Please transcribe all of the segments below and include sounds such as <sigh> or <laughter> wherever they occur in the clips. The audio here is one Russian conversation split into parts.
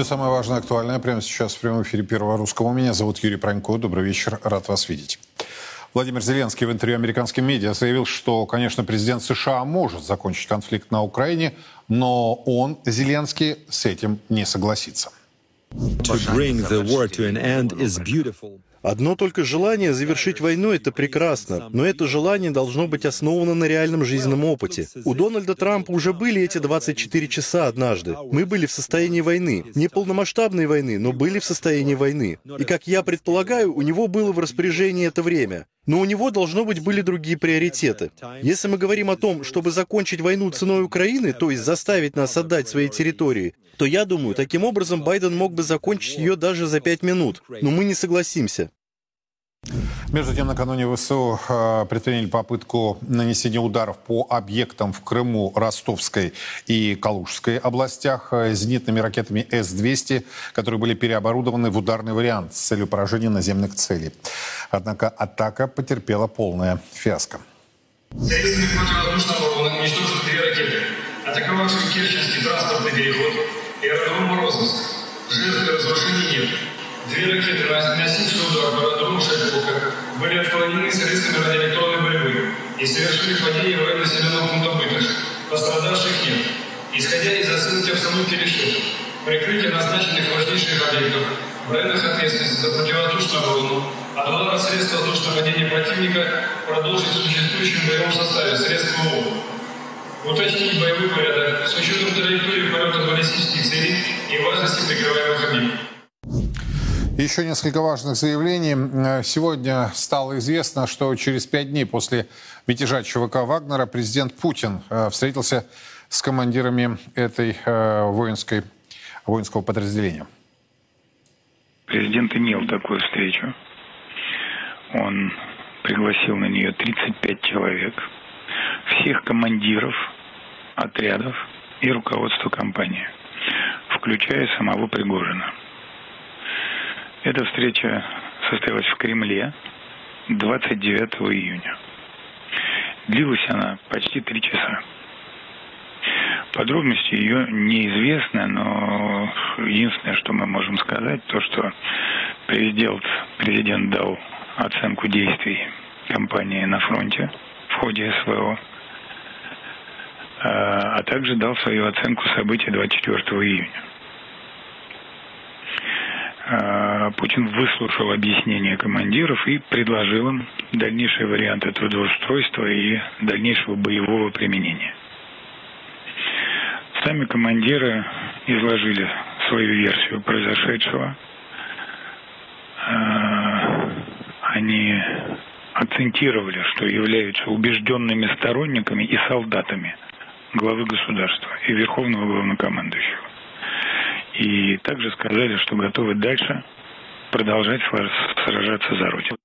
Новости самое важное, актуальное прямо сейчас в прямом эфире Первого Русского. Меня зовут Юрий Пронько. Добрый вечер. Рад вас видеть. Владимир Зеленский в интервью американским медиа заявил, что, конечно, президент США может закончить конфликт на Украине, но он, Зеленский, с этим не согласится. Одно только желание завершить войну — это прекрасно, но это желание должно быть основано на реальном жизненном опыте. У Дональда Трампа уже были эти 24 часа однажды. Мы были в состоянии войны. Не полномасштабной войны, но были в состоянии войны. И, как я предполагаю, у него было в распоряжении это время. Но у него, должно быть, были другие приоритеты. Если мы говорим о том, чтобы закончить войну ценой Украины, то есть заставить нас отдать свои территории, то я думаю, таким образом Байден мог бы закончить ее даже за пять минут. Но мы не согласимся. Между тем, накануне ВСУ э, предприняли попытку нанесения ударов по объектам в Крыму, Ростовской и Калужской областях э, зенитными ракетами С-200, которые были переоборудованы в ударный вариант с целью поражения наземных целей. Однако атака потерпела полное фиаско. Союзными противовоздушного было уничтожено две ракеты, атаковавшие Керченский транспортный переход и аэродром Морозовск. Жертв и разрушений нет. Две ракеты, носившие удар по аэродрому Шепелка, были отклонены средствами радиоэлектронной борьбы и совершили падение в районе населенного пункта Бытыш. Пострадавших нет. Исходя из оценки обстановки решеток, прикрытие назначенных важнейших объектов в районах ответственности за противовоздушную оборону, а два средств воздушного падения противника продолжить в существующем боевом составе средств ВО. Уточнить боевой порядок с учетом траектории полета баллистических целей и важности прикрываемых объектов. Еще несколько важных заявлений. Сегодня стало известно, что через пять дней после мятежа ЧВК Вагнера президент Путин э, встретился с командирами этой э, воинской, воинского подразделения. Президент имел такую встречу. Он пригласил на нее 35 человек, всех командиров отрядов и руководство компании, включая самого Пригожина. Эта встреча состоялась в Кремле 29 июня. Длилась она почти три часа. Подробности ее неизвестны, но единственное, что мы можем сказать, то, что президент, президент дал оценку действий компании на фронте в ходе СВО, а, а также дал свою оценку событий 24 июня. А, Путин выслушал объяснения командиров и предложил им дальнейший вариант этого устройства и дальнейшего боевого применения. Сами командиры изложили свою версию произошедшего. А, они акцентировали, что являются убежденными сторонниками и солдатами главы государства и верховного главнокомандующего. И также сказали, что готовы дальше продолжать сражаться за Родину.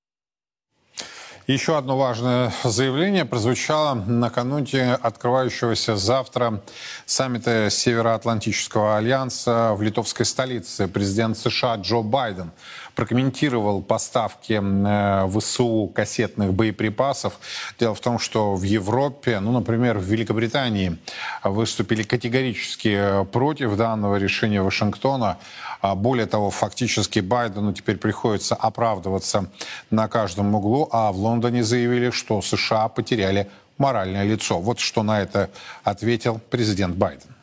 Еще одно важное заявление прозвучало накануне открывающегося завтра саммита Североатлантического альянса в литовской столице. Президент США Джо Байден прокомментировал поставки э, ВСУ кассетных боеприпасов. Дело в том, что в Европе, ну, например, в Великобритании выступили категорически против данного решения Вашингтона. А более того, фактически Байдену теперь приходится оправдываться на каждом углу, а в Лондоне заявили, что США потеряли моральное лицо. Вот что на это ответил президент Байден.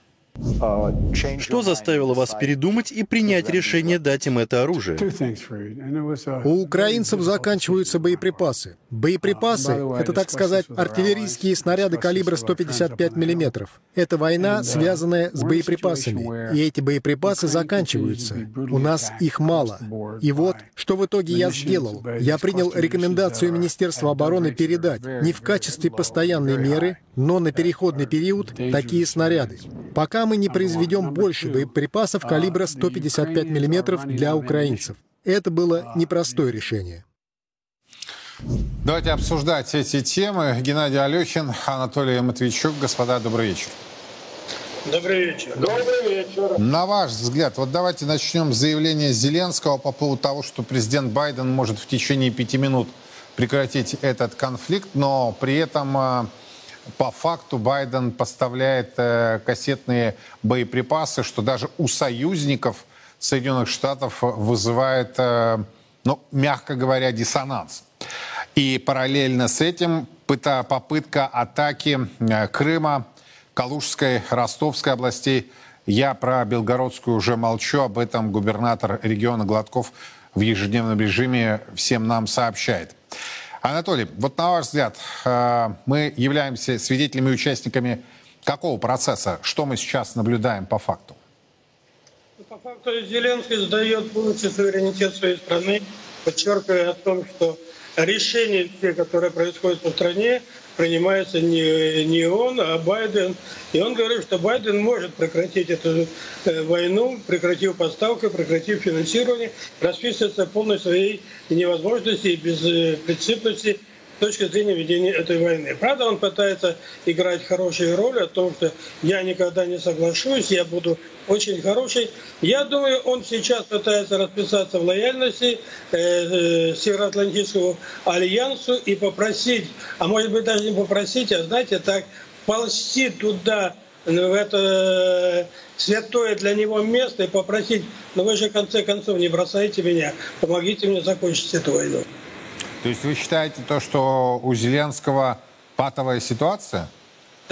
Что заставило вас передумать и принять решение дать им это оружие? У украинцев заканчиваются боеприпасы. Боеприпасы — это, так сказать, артиллерийские снаряды калибра 155 мм. Это война, связанная с боеприпасами. И эти боеприпасы заканчиваются. У нас их мало. И вот, что в итоге я сделал. Я принял рекомендацию Министерства обороны передать не в качестве постоянной меры, но на переходный период такие снаряды. Пока мы не произведем больше боеприпасов калибра 155 мм для украинцев. Это было непростое решение. Давайте обсуждать эти темы. Геннадий Алехин, Анатолий Матвейчук. Господа, добрый вечер. Добрый вечер. Добрый вечер. На ваш взгляд, вот давайте начнем с заявления Зеленского по поводу того, что президент Байден может в течение пяти минут прекратить этот конфликт, но при этом а, по факту Байден поставляет э, кассетные боеприпасы, что даже у союзников Соединенных Штатов вызывает, э, ну, мягко говоря, диссонанс. И параллельно с этим попытка атаки э, Крыма, Калужской, Ростовской областей. Я про Белгородскую уже молчу, об этом губернатор региона Гладков в ежедневном режиме всем нам сообщает. Анатолий, вот на ваш взгляд, э, мы являемся свидетелями и участниками какого процесса? Что мы сейчас наблюдаем по факту? По факту Зеленский сдает полностью суверенитет своей страны, подчеркивая о том, что решения, те, которые происходят в стране, принимается не, не он, а Байден. И он говорит, что Байден может прекратить эту э, войну, прекратив поставки, прекратив финансирование, расписывается полной своей невозможности и беспринципности точки зрения ведения этой войны. Правда, он пытается играть хорошую роль о том, что я никогда не соглашусь, я буду очень хороший. Я думаю, он сейчас пытается расписаться в лояльности э, э, Североатлантическому альянсу и попросить, а может быть даже не попросить, а знаете, так ползти туда, в это святое для него место и попросить, ну вы же в конце концов не бросайте меня, помогите мне закончить эту войну. То есть вы считаете то, что у Зеленского патовая ситуация?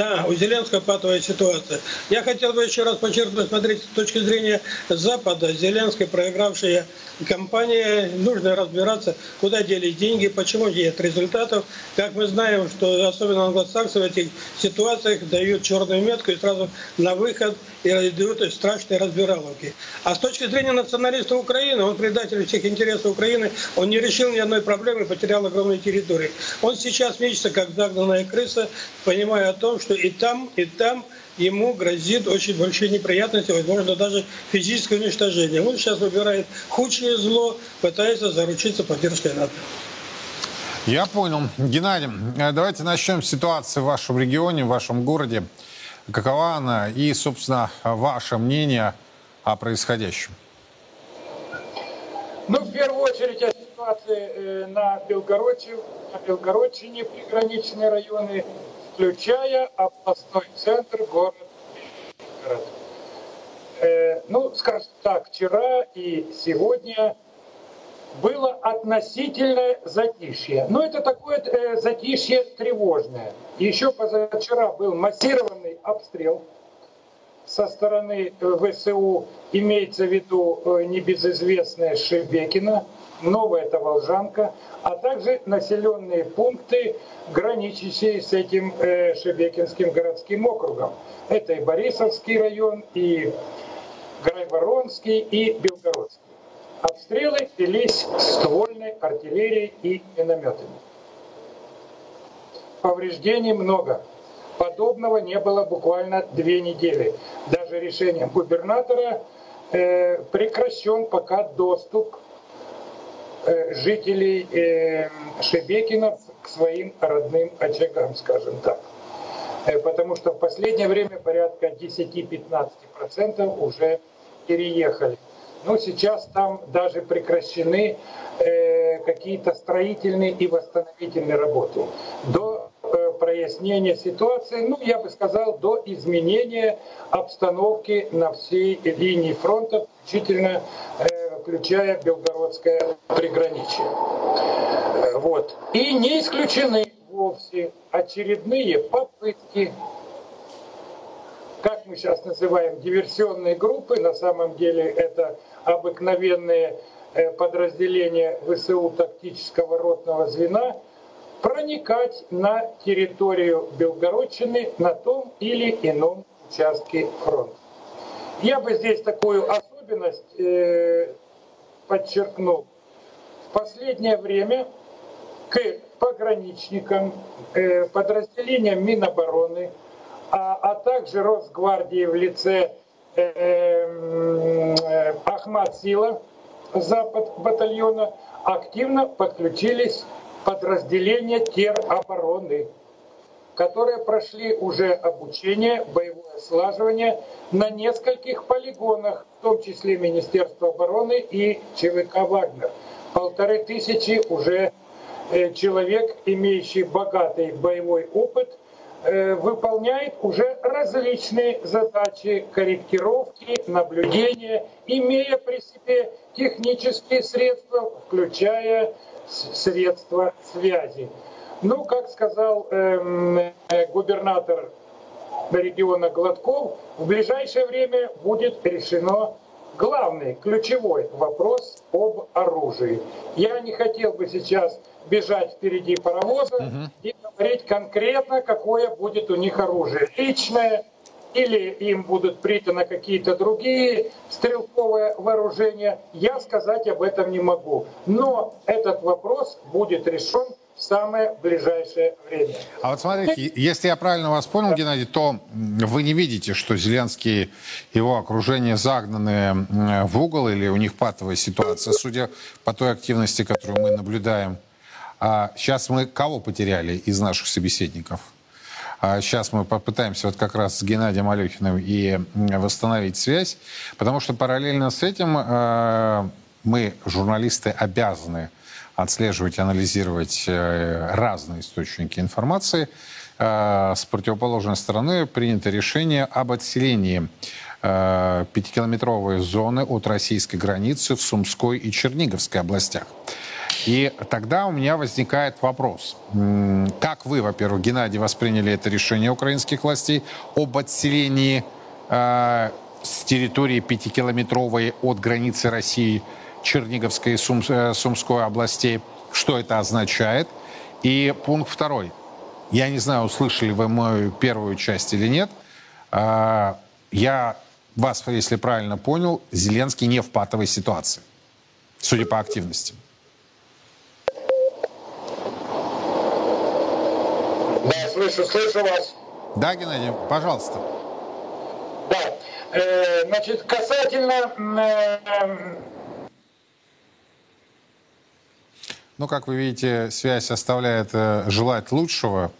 Да, у Зеленского патовая ситуация. Я хотел бы еще раз подчеркнуть, смотрите, с точки зрения Запада, Зеленский проигравшая компания, нужно разбираться, куда делись деньги, почему нет результатов. Как мы знаем, что особенно англосаксы в этих ситуациях дают черную метку и сразу на выход и дают страшные разбираловки. А с точки зрения националиста Украины, он предатель всех интересов Украины, он не решил ни одной проблемы, потерял огромные территории. Он сейчас мечется, как загнанная крыса, понимая о том, что и там, и там ему грозит очень большие неприятности, возможно, даже физическое уничтожение. Он сейчас выбирает худшее зло, пытается заручиться поддержкой НАТО. Я понял. Геннадий, э, давайте начнем с ситуации в вашем регионе, в вашем городе. Какова она и, собственно, ваше мнение о происходящем? Ну, в первую очередь, о ситуации э, на Белгородчине, на Белгородчине, приграничные районы включая областной центр город Белгород. Э, ну, скажем так, вчера и сегодня было относительное затишье. Но это такое э, затишье тревожное. Еще позавчера был массированный обстрел со стороны э, ВСУ, имеется в виду э, небезызвестная Шебекина, новая это Волжанка, а также населенные пункты, граничащие с этим э, Шебекинским городским округом. Это и Борисовский район, и Грайворонский, и Белгородский. Обстрелы велись ствольной артиллерией и минометами. Повреждений много. Подобного не было буквально две недели. Даже решением губернатора э, прекращен пока доступ жителей э, Шебекина к своим родным очагам, скажем так. Э, потому что в последнее время порядка 10-15% уже переехали. Но сейчас там даже прекращены какие-то строительные и восстановительные работы. До прояснения ситуации, ну, я бы сказал, до изменения обстановки на всей линии фронта, включительно включая Белгородское приграничье. Вот. И не исключены вовсе очередные попытки, как мы сейчас называем, диверсионные группы, на самом деле это обыкновенные э, подразделения ВСУ тактического ротного звена, проникать на территорию Белгородчины на том или ином участке фронта. Я бы здесь такую особенность э, подчеркнул, в последнее время к пограничникам, э, подразделениям Минобороны, а, а также Росгвардии в лице э, э, Ахмад Сила, запад батальона, активно подключились подразделения теробороны, которые прошли уже обучение, боевое слаживание на нескольких полигонах в том числе Министерство обороны и ЧВК «Вагнер». Полторы тысячи уже э, человек, имеющий богатый боевой опыт, э, выполняет уже различные задачи корректировки, наблюдения, имея при себе технические средства, включая средства связи. Ну, как сказал эм, э, губернатор региона Гладков, в ближайшее время будет решено главный, ключевой вопрос об оружии. Я не хотел бы сейчас бежать впереди паровоза угу. и говорить конкретно, какое будет у них оружие. Личное, или им будут приданы какие-то другие стрелковые вооружения, я сказать об этом не могу. Но этот вопрос будет решен в самое ближайшее время. А вот смотрите, если я правильно вас понял, Геннадий, то вы не видите, что Зеленский его окружение загнаны в угол или у них патовая ситуация, судя по той активности, которую мы наблюдаем. А сейчас мы кого потеряли из наших собеседников? А сейчас мы попытаемся вот как раз с Геннадием Алехиным и восстановить связь, потому что параллельно с этим э, мы, журналисты, обязаны отслеживать анализировать э, разные источники информации. Э, с противоположной стороны принято решение об отселении э, пятикилометровой зоны от российской границы в Сумской и Черниговской областях. И тогда у меня возникает вопрос. Как вы, во-первых, Геннадий, восприняли это решение украинских властей об отселении э, с территории пятикилометровой от границы России Черниговской и Сум, э, Сумской областей. Что это означает? И пункт второй. Я не знаю, услышали вы мою первую часть или нет. Э, я вас, если правильно понял, Зеленский не в патовой ситуации, судя по активности. Да, слышу, слышу вас. Да, Геннадий, пожалуйста. Да, э, значит, касательно э, Ну, как вы видите, связь оставляет э, желать лучшего.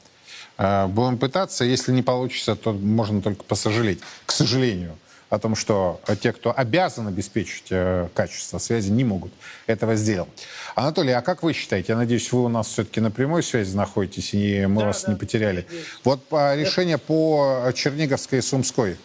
Э, будем пытаться. Если не получится, то можно только посожалеть. К сожалению о том, что те, кто обязан обеспечить э, качество связи, не могут этого сделать. Анатолий, а как вы считаете? Я надеюсь, вы у нас все-таки на прямой связи находитесь, и мы да, вас да, не потеряли. Вот по, решение по Черниговской и Сумской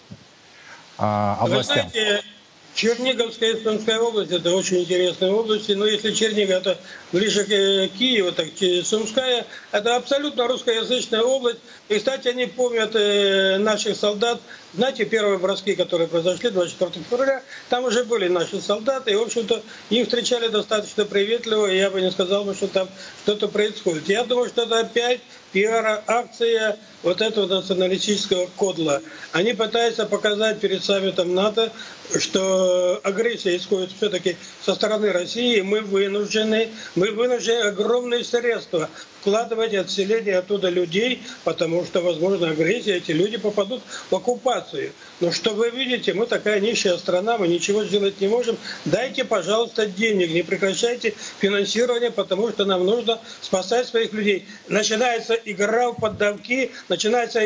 а, областям. Вы знаете, Черниговская и Сумская область – это очень интересные области, но если Чернигов – это ближе к Киеву, так Сумская – это абсолютно русскоязычная область. И, кстати, они помнят э, наших солдат. Знаете, первые броски, которые произошли 24 февраля, там уже были наши солдаты, и, в общем-то, их встречали достаточно приветливо, и я бы не сказал, что там что-то происходит. Я думаю, что это опять пиар-акция вот этого националистического кодла. Они пытаются показать перед саммитом НАТО, что агрессия исходит все-таки со стороны России, мы вынуждены, мы вынуждены огромные средства вкладывать отселение оттуда людей, потому что, возможно, агрессия, эти люди попадут в оккупацию. Но что вы видите, мы такая нищая страна, мы ничего сделать не можем. Дайте, пожалуйста, денег, не прекращайте финансирование, потому что нам нужно спасать своих людей. Начинается игра в поддавки,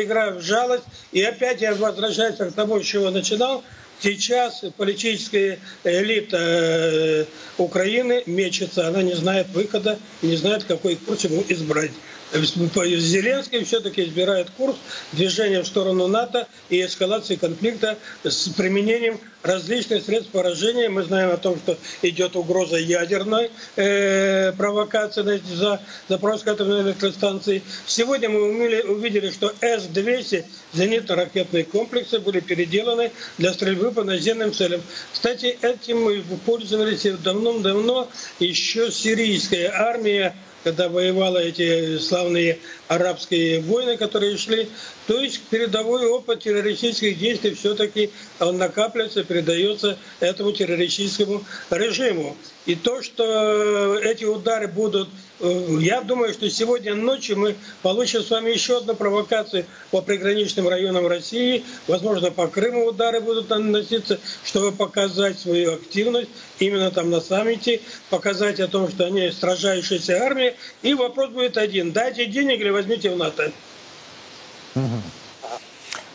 игра в жалость, и опять я возвращаюсь к тому, с чего начинал, Сейчас политическая элита э, Украины мечется, она не знает выхода, не знает, какой курс ему избрать. Зеленский все-таки избирает курс движения в сторону НАТО и эскалации конфликта с применением различных средств поражения. Мы знаем о том, что идет угроза ядерной э, провокации за Запорожской атомной электростанции. Сегодня мы умели, увидели, что С-200 зенитно-ракетные комплексы были переделаны для стрельбы по наземным целям. Кстати, этим мы пользовались давно-давно. Еще сирийская армия когда воевала эти славные арабские войны, которые шли. То есть передовой опыт террористических действий все-таки он накапливается, передается этому террористическому режиму. И то, что эти удары будут Э, я думаю, что сегодня ночью мы получим с вами еще одну провокацию по приграничным районам России. Возможно, по Крыму удары будут наноситься, чтобы показать свою активность именно там на саммите, показать о том, что они сражающаяся армия. И вопрос будет один. Дайте денег или возьмите в НАТО.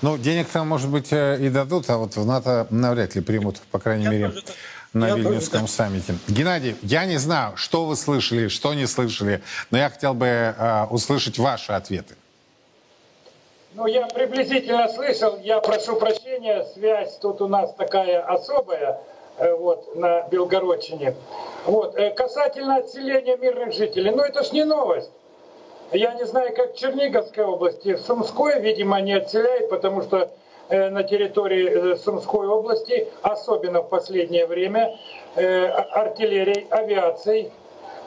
Ну, денег там, может быть, э, и дадут, а вот в НАТО навряд ли примут, по крайней Я мере. Тоже на я Вильнюсском саммите. Геннадий, я не знаю, что вы слышали, что не слышали, но я хотел бы э, услышать ваши ответы. Ну, я приблизительно слышал, я прошу прощения, связь тут у нас такая особая, э, вот, на Белгородчине. Вот, э, касательно отселения мирных жителей, ну, это ж не новость. Я не знаю, как в Черниговской области, в Сумской, видимо, не отселяют, потому что на территории Сумской области, особенно в последнее время, артиллерией, авиацией,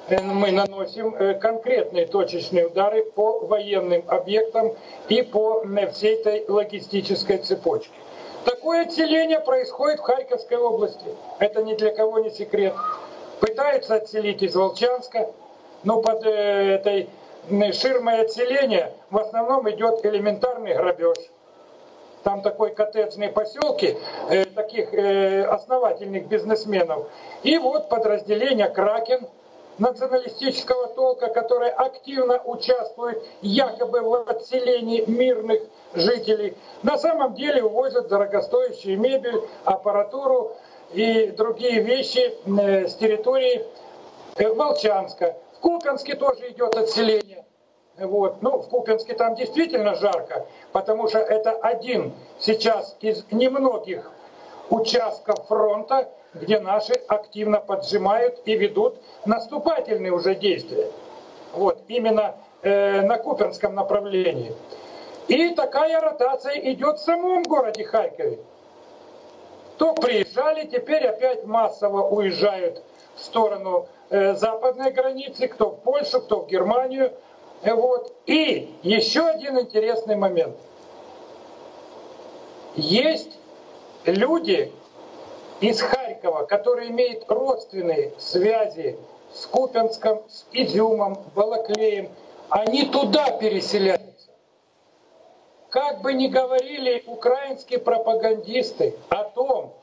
Э, мы наносим э, конкретные точечные удары по военным объектам и по э, всей этой логистической цепочке. Такое отселение происходит в Харьковской области. Это ни для кого не секрет. Пытаются отселить из Волчанска, но под этой ширмой отселения в основном идет элементарный грабеж. Там такой коттеджные поселки, таких основательных бизнесменов. И вот подразделение «Кракен», националистического толка, который активно участвует якобы в отселении мирных жителей, на самом деле увозят дорогостоящую мебель, аппаратуру и другие вещи э, с территории э, Волчанска. В Купинске тоже идет отселение. Вот. Ну, в Купинске там действительно жарко, потому что это один сейчас из немногих участков фронта, где наши активно поджимают и ведут наступательные уже действия. Вот, именно э, на Купинском направлении. И такая ротация идет в самом городе Харькове. То приезжали, теперь опять массово уезжают в сторону э, западной границы, кто в Польшу, кто в Германию. Э, вот. И еще один интересный момент. Есть люди, из Харькова, который имеет родственные связи с Купенском, с Изюмом, Балаклеем, они туда переселяются. Как бы ни говорили украинские пропагандисты о том,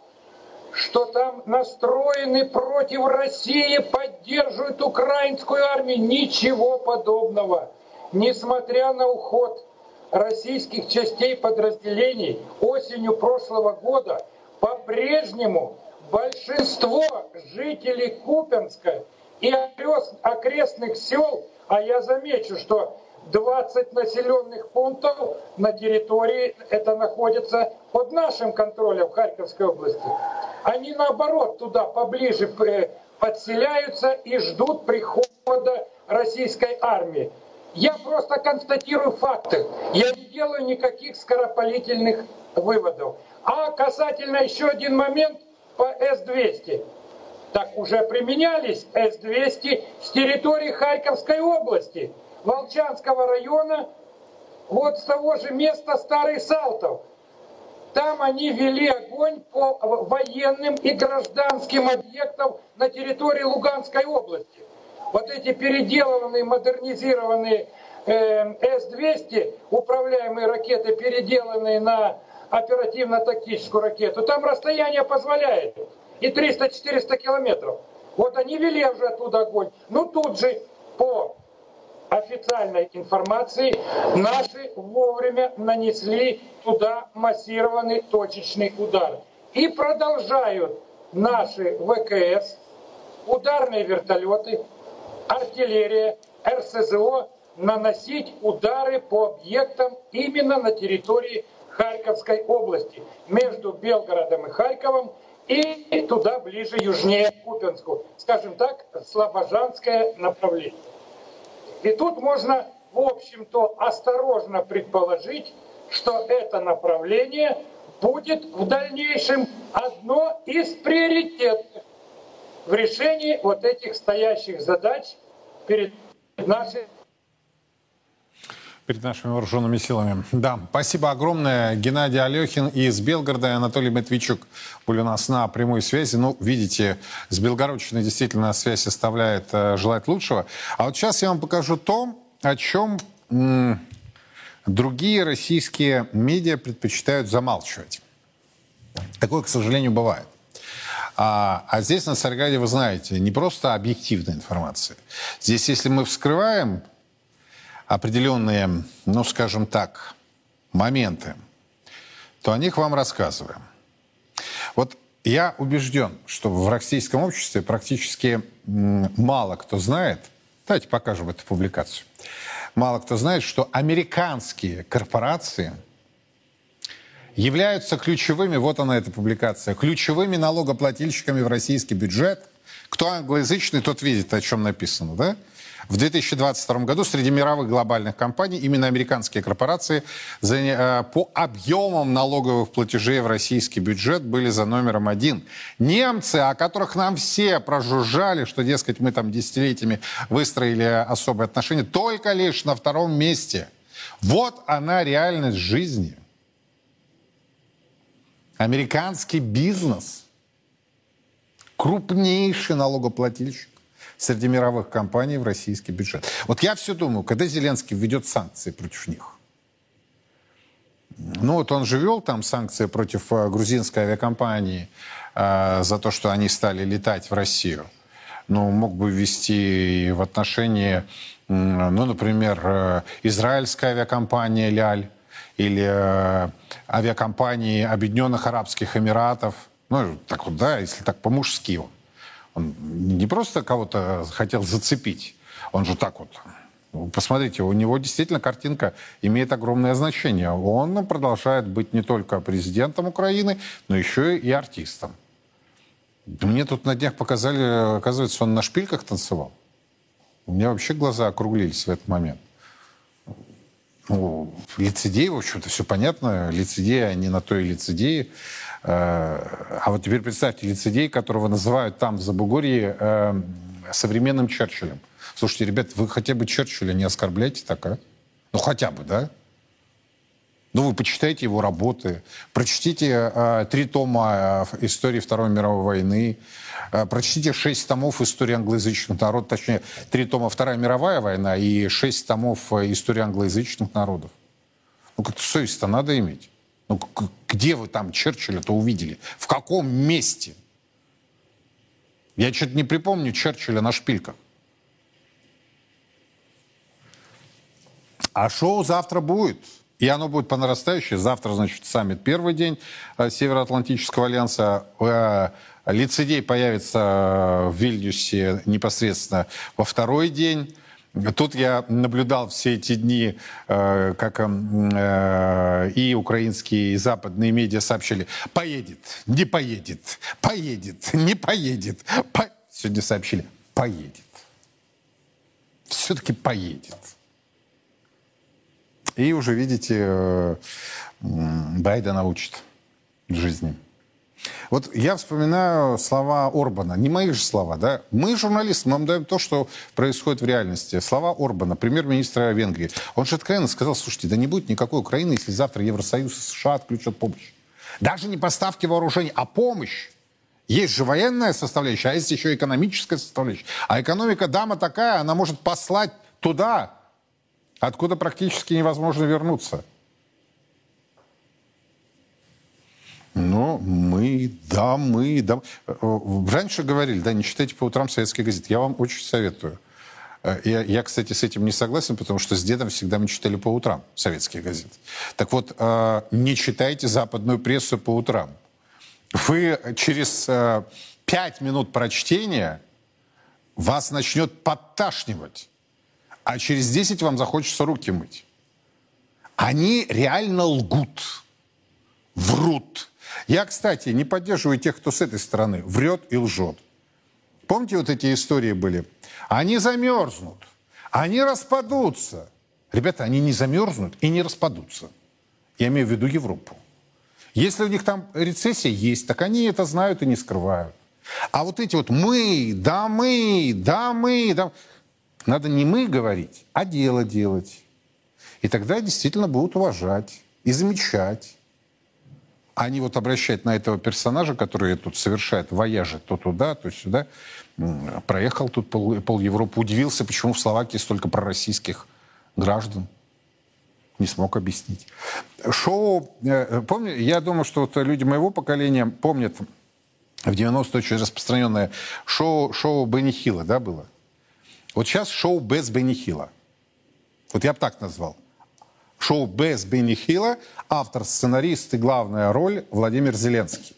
что там настроены против России, поддерживают украинскую армию, ничего подобного. Несмотря на уход российских частей подразделений осенью прошлого года – по-прежнему большинство жителей Купенска и окрестных сел, а я замечу, что 20 населенных пунктов на территории это находится под нашим контролем в Харьковской области. Они наоборот туда поближе подселяются и ждут прихода российской армии. Я просто констатирую факты. Я не делаю никаких скоропалительных выводов. А касательно еще один момент по С-200. Так уже применялись С-200 с территории Харьковской области, Волчанского района, вот с того же места Старый Салтов. Там они вели огонь по военным и гражданским объектам на территории Луганской области. Вот эти переделанные, модернизированные э, С-200, управляемые ракеты, переделанные на оперативно-тактическую ракету, там расстояние позволяет. И 300-400 километров. Вот они вели уже оттуда огонь. Ну тут же по официальной информации наши вовремя нанесли туда массированный точечный удар. И продолжают наши ВКС, ударные вертолеты, артиллерия, РСЗО наносить удары по объектам именно на территории Харьковской области, между Белгородом и Харьковом и туда ближе, южнее Купенску. Скажем так, слобожанское направление. И тут можно, в общем-то, осторожно предположить, что это направление будет в дальнейшем одно из приоритетных в решении вот этих стоящих задач перед нашей перед нашими вооруженными силами. Да, спасибо огромное. Геннадий Алехин из Белгорода Анатолий Матвейчук были у нас на прямой связи. Ну, видите, с Белгородчиной действительно связь оставляет э, желать лучшего. А вот сейчас я вам покажу то, о чем м- другие российские медиа предпочитают замалчивать. Такое, к сожалению, бывает. А, а здесь на Царьграде, вы знаете, не просто объективная информация. Здесь, если мы вскрываем определенные, ну, скажем так, моменты, то о них вам рассказываем. Вот я убежден, что в российском обществе практически мало кто знает, давайте покажем эту публикацию, мало кто знает, что американские корпорации являются ключевыми, вот она эта публикация, ключевыми налогоплательщиками в российский бюджет. Кто англоязычный, тот видит, о чем написано, да? В 2022 году среди мировых глобальных компаний именно американские корпорации э, по объемам налоговых платежей в российский бюджет были за номером один. Немцы, о которых нам все прожужжали, что, дескать, мы там десятилетиями выстроили особые отношения, только лишь на втором месте. Вот она реальность жизни. Американский бизнес – крупнейший налогоплательщик среди мировых компаний в российский бюджет. Вот я все думаю, когда Зеленский введет санкции против них, ну вот он же там санкции против э, грузинской авиакомпании э, за то, что они стали летать в Россию. Ну, мог бы ввести в отношении, ну, например, э, израильская авиакомпания «Ляль» или э, авиакомпании Объединенных Арабских Эмиратов. Ну, так вот, да, если так по-мужски он. Он не просто кого-то хотел зацепить, он же так вот Посмотрите, у него действительно картинка имеет огромное значение. Он продолжает быть не только президентом Украины, но еще и артистом. Мне тут на днях показали, оказывается, он на шпильках танцевал. У меня вообще глаза округлились в этот момент. Ну, лицедей, в общем-то, все понятно. Лицедеи, они на то и лицедеи. Э, а вот теперь представьте, лицедей, которого называют там, в Забугорье, э, современным Черчиллем. Слушайте, ребят, вы хотя бы Черчилля не оскорбляйте так, а? Ну, хотя бы, да? Ну, вы почитайте его работы, прочтите э, три тома э, истории Второй мировой войны, э, прочтите шесть томов истории англоязычных народов, точнее, три тома Вторая мировая война и шесть томов истории англоязычных народов. Ну, как-то совесть-то надо иметь. Ну, где вы там Черчилля-то увидели? В каком месте? Я что-то не припомню Черчилля на шпильках. А шоу завтра будет. И оно будет по нарастающей. Завтра, значит, саммит первый день э, Североатлантического альянса. Э, лицедей появится э, в Вильнюсе непосредственно во второй день. Тут я наблюдал все эти дни, как э, и украинские, и западные медиа сообщили, поедет, не поедет, поедет, не поедет. По... Сегодня сообщили, поедет. Все-таки поедет. И уже, видите, э, Байдена учит жизни. Вот я вспоминаю слова Орбана, не мои же слова, да? Мы, журналисты, вам даем то, что происходит в реальности. Слова Орбана, премьер-министра Венгрии. Он же откровенно сказал, слушайте, да не будет никакой Украины, если завтра Евросоюз и США отключат помощь. Даже не поставки вооружений, а помощь. Есть же военная составляющая, а есть еще экономическая составляющая. А экономика дама такая, она может послать туда, откуда практически невозможно вернуться. Но мы, да, мы, да. Раньше говорили, да, не читайте по утрам советские газеты. Я вам очень советую. Э, я, я, кстати, с этим не согласен, потому что с дедом всегда мы читали по утрам советские газеты. Так вот, э, не читайте западную прессу по утрам. Вы через э, пять минут прочтения вас начнет подташнивать, а через десять вам захочется руки мыть. Они реально лгут, врут я, кстати, не поддерживаю тех, кто с этой стороны врет и лжет. Помните, вот эти истории были? Они замерзнут, они распадутся. Ребята, они не замерзнут и не распадутся. Я имею в виду Европу. Если у них там рецессия есть, так они это знают и не скрывают. А вот эти вот мы, да мы, да мы, да... Надо не мы говорить, а дело делать. И тогда действительно будут уважать и замечать они вот обращают на этого персонажа, который тут совершает вояжи то туда, то сюда, проехал тут пол, пол Европы, удивился, почему в Словакии столько пророссийских граждан. Не смог объяснить. Шоу, э, помню, я думаю, что вот люди моего поколения помнят в 90-е очень распространенное шоу, шоу Бенни Хилла, да, было? Вот сейчас шоу без Бенни Хилла. Вот я бы так назвал шоу без Бенни Хилла, автор, сценарист и главная роль Владимир Зеленский.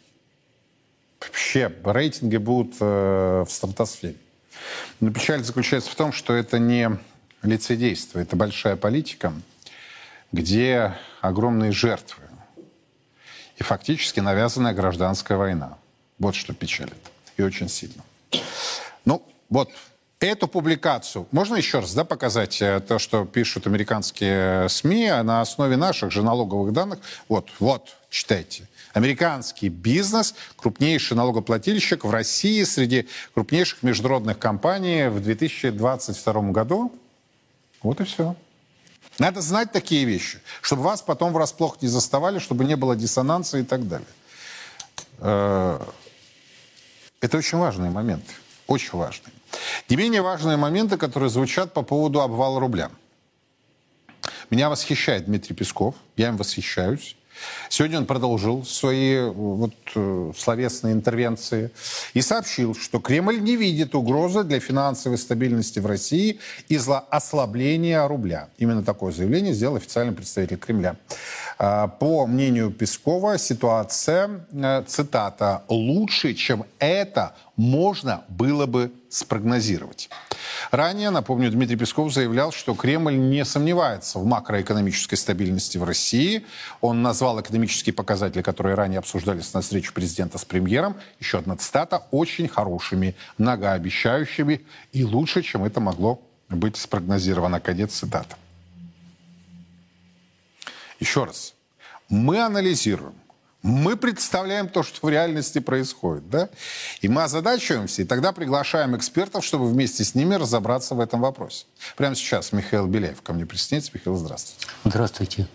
Вообще, рейтинги будут э, в стратосфере. Но печаль заключается в том, что это не лицедейство, это большая политика, где огромные жертвы и фактически навязанная гражданская война. Вот что печалит. И очень сильно. Ну, вот Эту публикацию можно еще раз да, показать э, то, что пишут американские СМИ а на основе наших же налоговых данных. Вот, вот, читайте. Американский бизнес, крупнейший налогоплательщик в России среди крупнейших международных компаний в 2022 году. Вот и все. Надо знать такие вещи, чтобы вас потом врасплох не заставали, чтобы не было диссонанса и так далее. Э, это очень важные моменты. Очень важные. Не менее важные моменты, которые звучат по поводу обвала рубля. Меня восхищает Дмитрий Песков, я им восхищаюсь. Сегодня он продолжил свои вот, э, словесные интервенции и сообщил, что Кремль не видит угрозы для финансовой стабильности в России из-за ослабления рубля. Именно такое заявление сделал официальный представитель Кремля. А, по мнению Пескова, ситуация, э, цитата, «лучше, чем это можно было бы спрогнозировать». Ранее, напомню, Дмитрий Песков заявлял, что Кремль не сомневается в макроэкономической стабильности в России. Он назвал экономические показатели, которые ранее обсуждались на встрече президента с премьером, еще одна цитата, очень хорошими, многообещающими и лучше, чем это могло быть спрогнозировано. Конец цитаты. Еще раз. Мы анализируем мы представляем то, что в реальности происходит, да? И мы озадачиваемся, и тогда приглашаем экспертов, чтобы вместе с ними разобраться в этом вопросе. Прямо сейчас Михаил Беляев ко мне присоединяется. Михаил, здравствуйте. Здравствуйте.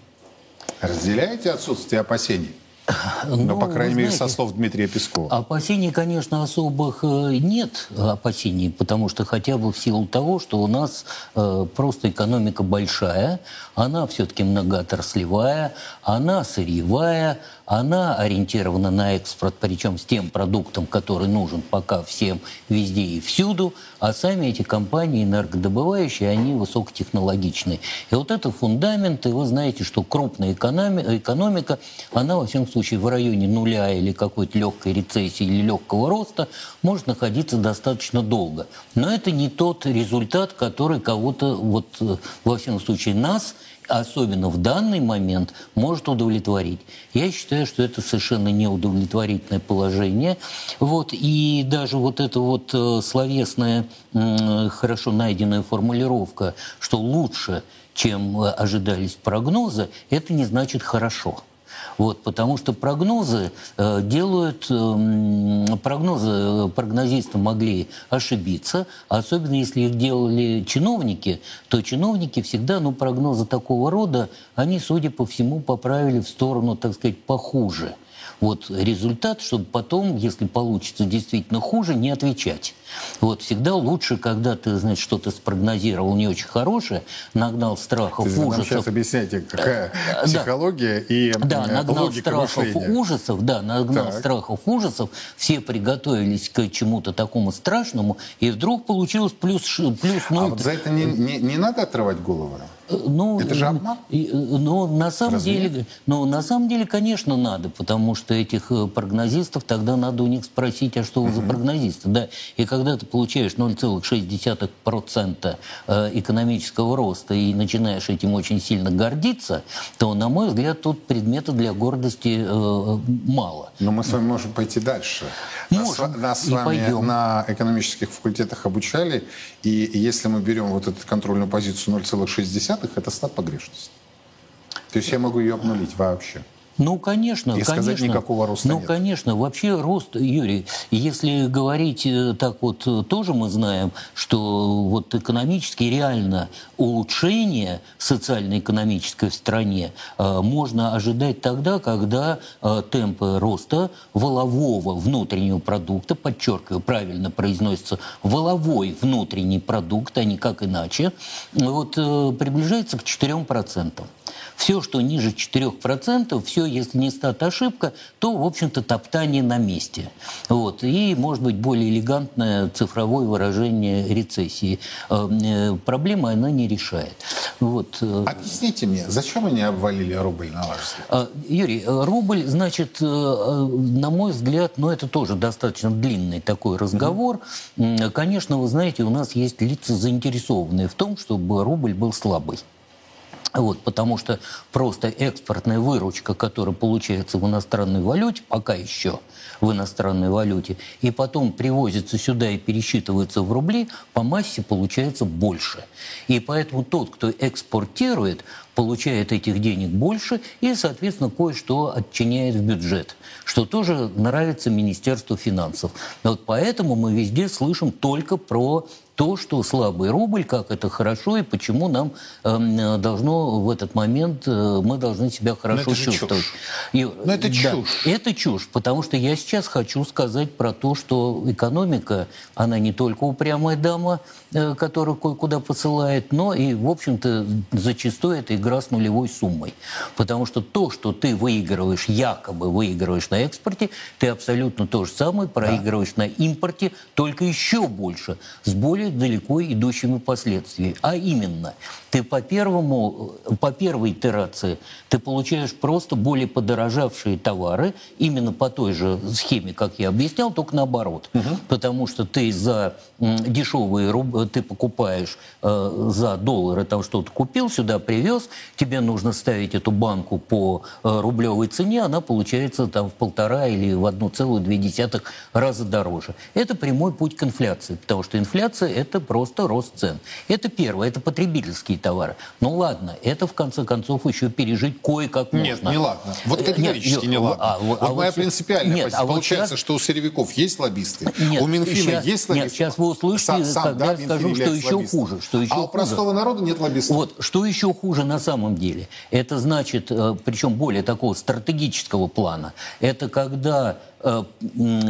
Разделяете отсутствие опасений? Ну, ну, по крайней мере, со слов Дмитрия Пескова. Опасений, конечно, особых э, нет опасений, потому что хотя бы в силу того, что у нас э, просто экономика большая, она все-таки многоотраслевая, она сырьевая, она ориентирована на экспорт, причем с тем продуктом, который нужен пока всем везде и всюду, а сами эти компании энергодобывающие, они высокотехнологичные. И вот это фундамент, и вы знаете, что крупная экономика, экономика она, во всяком случае, в районе нуля или какой-то легкой рецессии или легкого роста может находиться достаточно долго. Но это не тот результат, который кого-то, вот, во всяком случае, нас – особенно в данный момент, может удовлетворить. Я считаю, что это совершенно неудовлетворительное положение. Вот, и даже вот эта вот э, словесная, хорошо найденная формулировка, что лучше, чем э, ожидались прогнозы, это не значит хорошо. Вот, потому что прогнозы э, делают, э, прогнозы прогнозисты могли ошибиться, особенно если их делали чиновники, то чиновники всегда, ну, прогнозы такого рода, они, судя по всему, поправили в сторону, так сказать, похуже вот результат, чтобы потом, если получится действительно хуже, не отвечать. Вот всегда лучше, когда ты, значит, что-то спрогнозировал не очень хорошее, нагнал страхов, ты ужасов. сейчас объясняете, какая да, психология и да, нагнал логика страхов, мышления. ужасов, да, нагнал так. страхов, ужасов. Все приготовились к чему-то такому страшному, и вдруг получилось плюс плюс ноль. А вот за это не, не, не надо отрывать голову? Ну, это же обман? Ну, на самом Разве деле, ну, на самом деле, конечно, надо, потому что этих э, прогнозистов тогда надо у них спросить, а что вы за прогнозисты, да? И когда ты получаешь 0,6% э, экономического роста и начинаешь этим очень сильно гордиться, то, на мой взгляд, тут предмета для гордости э, мало. Но мы с вами можем пойти дальше. Можем, нас, нас с вами пойдем. на экономических факультетах обучали, и если мы берем вот эту контрольную позицию 0,6, это стат погрешности. То есть я могу ее обнулить вообще. Ну, конечно, и конечно. сказать никакого роста Ну, нет. конечно. Вообще рост, Юрий, если говорить э, так вот, э, тоже мы знаем, что вот экономически реально улучшение социально-экономической в стране э, можно ожидать тогда, когда э, темпы роста волового внутреннего продукта, подчеркиваю, правильно произносится, воловой внутренний продукт, а не как иначе, вот э, приближается к 4%. Все, что ниже 4%, все, если не стат ошибка, то, в общем-то, топтание на месте. Вот. И, может быть, более элегантное цифровое выражение рецессии. Э, э, проблема она не решает. Вот. Объясните мне, зачем они обвалили рубль, на ваш взгляд? а, Юрий, э, рубль, значит, на мой взгляд, ну это тоже достаточно длинный такой разговор. М, Конечно, вы знаете, у нас есть лица заинтересованные в том, чтобы рубль был слабый. Вот, потому что просто экспортная выручка, которая получается в иностранной валюте, пока еще в иностранной валюте, и потом привозится сюда и пересчитывается в рубли, по массе получается больше. И поэтому тот, кто экспортирует, получает этих денег больше и, соответственно, кое-что отчиняет в бюджет, что тоже нравится Министерству финансов. Вот поэтому мы везде слышим только про то, что слабый рубль, как это хорошо и почему нам эм, должно в этот момент э, мы должны себя хорошо это же чувствовать. чушь. И, Но это да, чушь. Это чушь, потому что я сейчас хочу сказать про то, что экономика, она не только упрямая дама, э, которая кое-куда посылает, но и, в общем-то, зачастую это игра с нулевой суммой. Потому что то, что ты выигрываешь, якобы выигрываешь на экспорте, ты абсолютно то же самое проигрываешь на импорте, только еще больше, с более далеко идущими последствиями. А именно, ты по первому, по первой итерации ты получаешь просто более подорожавшие товары, именно по той же схеме, как я объяснял, только наоборот. Потому что ты за дешевые руб- ты покупаешь э, за доллары, там что-то купил, сюда привез, тебе нужно ставить эту банку по э, рублевой цене, она получается там в полтора или в 1,2 раза дороже. Это прямой путь к инфляции, потому что инфляция – это просто рост цен. Это первое, это потребительские товары. Ну ладно, это в конце концов еще пережить кое-как можно. Нет, не ладно. Вот Э, категорически нет, не ладно. а, вот а моя вот- принципиальная нет, позиция. а вот Получается, сейчас- что у силовиков есть лоббисты, Нет, у Минфина щас- есть нет, лоббисты. щас вы услышите, Сам- сам, когда да, скажу, что еще лоббистом. хуже, что еще а у хуже. простого народа нет лоббистов. Вот, что еще хуже на самом деле? Это значит, э, причем более такого стратегического плана, это когда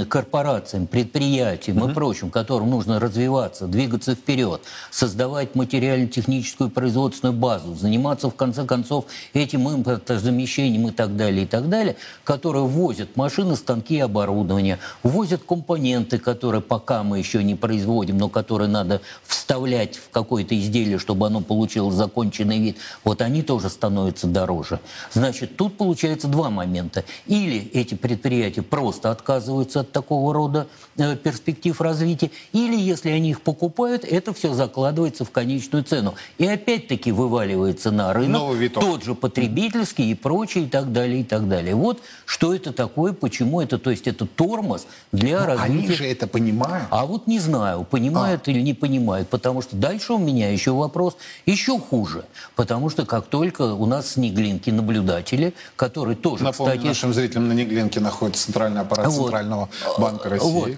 корпорациям, предприятиям и прочим, которым нужно развиваться, двигаться вперед, создавать материально-техническую производственную базу, заниматься в конце концов этим импортозамещением и так далее, и так далее, которые возят машины, станки и оборудование, возят компоненты, которые пока мы еще не производим, но которые надо вставлять в какое-то изделие, чтобы оно получило законченный вид, вот они тоже становятся дороже. Значит, тут получается два момента. Или эти предприятия просто отказываются от такого рода э, перспектив развития, или если они их покупают, это все закладывается в конечную цену. И опять-таки вываливается на рынок тот же потребительский и прочее, и так далее, и так далее. Вот что это такое, почему это, то есть это тормоз для развития. Они же это понимают. А вот не знаю, понимают или не понимают, потому что дальше у меня еще вопрос еще хуже. Потому что как только у нас снеглинки наблюдатели, которые тоже, Напомню кстати, нашим зрителям, на Неглинке находится центральный аппарат Вот. Центрального банка России. Вот.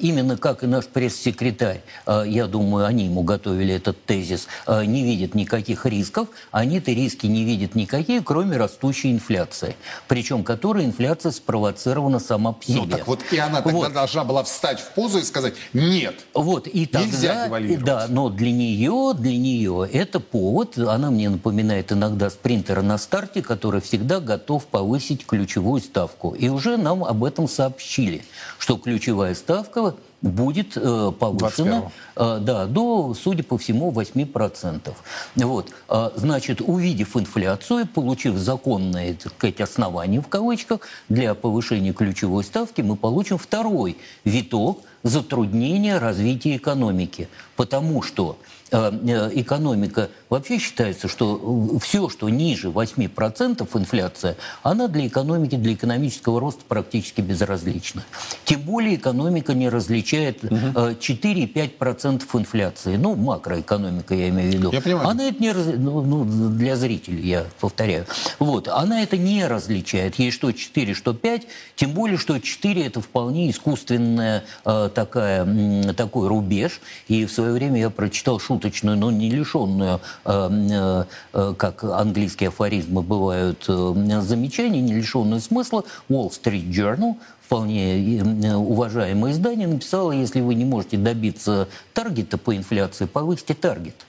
Именно как и наш пресс-секретарь, э, я думаю, они ему готовили этот тезис, э, не видят никаких рисков, они-то риски не видят никакие, кроме растущей инфляции. Причем которая инфляция спровоцирована сама по себе. Ну так вот и она тогда Вот. должна была встать в позу и сказать «нет». Вот, и тогда, Нельзя девальвировать. да, но для нее, для нее это повод, она мне напоминает иногда спринтера на старте, который всегда готов повысить ключевую ставку. И уже нам об этом сообщили, что ключевая ставка будет э, повышена 21-го. э, да, до, судя по всему, 8%. Вот. А, Значит, увидев инфляцию, получив законные так сказать, основания в кавычках для повышения ключевой ставки, мы получим второй виток затруднения развития экономики. Потому что э, э, экономика вообще считается, что все, что ниже 8% инфляция, она для экономики, для экономического роста практически безразлична. Тем более экономика не различает э, 4-5% инфляции. Ну, макроэкономика я имею в виду. Я понимаю. Она это не раз- ну, ну, для зрителей, я повторяю. Вот. Она это не различает. Ей что 4, что 5. Тем более, что 4 это вполне искусственная э, такая, такой рубеж. И в свое время я прочитал шуточную, но не лишенную, э, э, как английские афоризмы бывают, замечаний, не лишенную смысла. Wall Street Journal вполне э, уважаемое издание написало, если вы не можете добиться таргета по инфляции, повысьте таргет.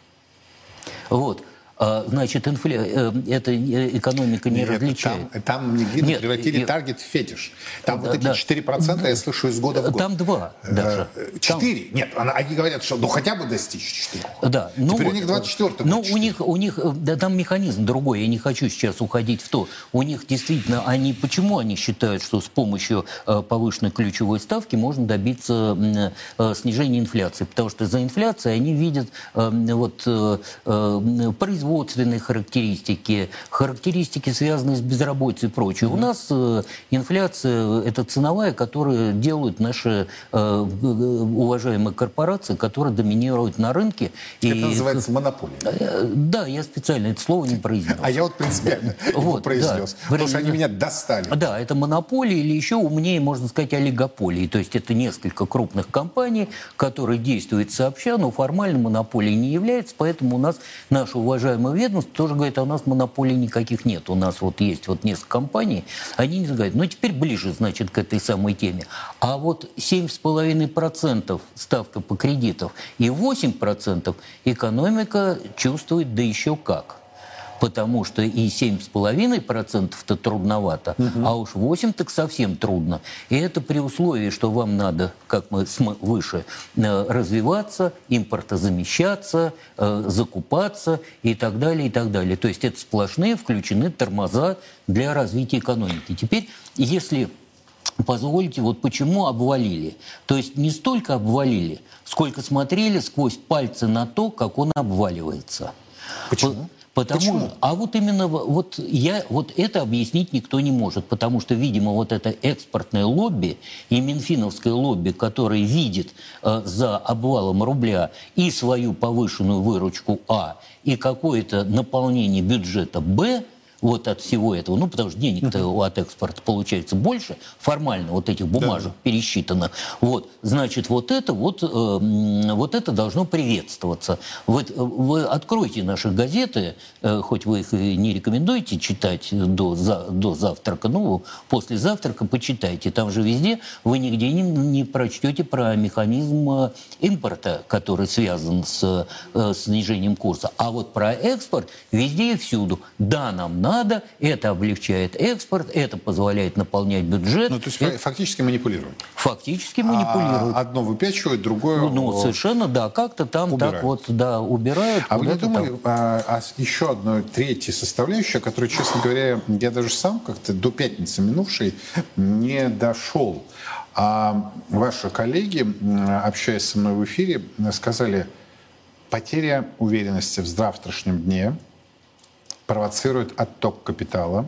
Вот. А, значит, инфля... э, эта экономика не Нет, различает. Там, там Нигеры Нет, превратили и- таргет в фетиш. Там Да, вот эти да. 4% я слышу из года в год. Там два даже. Э, Четыре? Нет, они говорят, что ну хотя бы достичь четырех. Да, ну, Теперь у вот, них 24 Ну, будет у них, у них, э, да, там механизм другой, я не хочу сейчас уходить в то. У них действительно, они, почему они считают, что с помощью э, повышенной ключевой ставки можно добиться э, снижения инфляции? Потому что за инфляцией они видят э, вот, э, э, производственные характеристики, характеристики, связанные с безработицей и прочее. У нас э, инфляция – это ценовая, которую делают наши э, уважаемые корпорации, которые доминируют на рынке. Это И- называется монополия. Э, Да, я специально это слово не произнес. А я вот принципиально <laughs> его произнес. Потому что они меня достали. Да, это монополия или еще умнее, можно сказать, олигополии. То есть это несколько крупных компаний, которые действуют сообща, но формально монополией не является, поэтому у нас наше уважаемое ведомство тоже говорит, а у нас монополий никаких нет. У нас вот есть вот несколько компаний, они не говорят, ну теперь ближе, значит, к этой самой теме. А вот 7,5% ставка по кредитам и 8% экономика чувствует, да еще как. Потому что и 7,5%-то трудновато, а уж 8 так совсем трудно. И это при условии, что вам надо, как мы выше, э, развиваться, импортозамещаться, э, закупаться и так далее, и так далее. То есть это сплошные включены тормоза для развития экономики. Теперь, если Позвольте, вот почему обвалили. То есть не столько обвалили, сколько смотрели сквозь пальцы на то, как он обваливается. Почему? Потому, Почему? А вот именно вот я вот это объяснить никто не может, потому что, видимо, вот это экспортное лобби и минфиновское лобби, которое видит э, за обвалом рубля и свою повышенную выручку А, и какое-то наполнение бюджета Б, вот от всего этого, ну, потому что денег-то от экспорта получается больше, формально вот этих бумажек пересчитано. Вот, значит, вот это вот, э, вот это должно приветствоваться. Вот э, вы откройте наши газеты, э, хоть вы их и не рекомендуете читать до, за- до завтрака, ну, после завтрака почитайте. Там же везде вы нигде не, не прочтете про механизм э, импорта, который связан с э, снижением курса. А вот про экспорт везде и всюду. Да, нам надо, это облегчает экспорт, это позволяет наполнять бюджет. Ну, то есть Это фактически манипулируют. фактически манипулируют. А одно выпячивают, другое... Ну, ну, совершенно, да, как-то там убирают. так вот, да, убирают. А вы не куда-то там. думали а, с- еще одной третьей составляющей, о которой, честно говоря, я даже сам как-то до пятницы минувшей не дошел. А ваши коллеги, общаясь со мной в эфире, сказали, потеря уверенности в завтрашнем дне провоцирует отток капитала.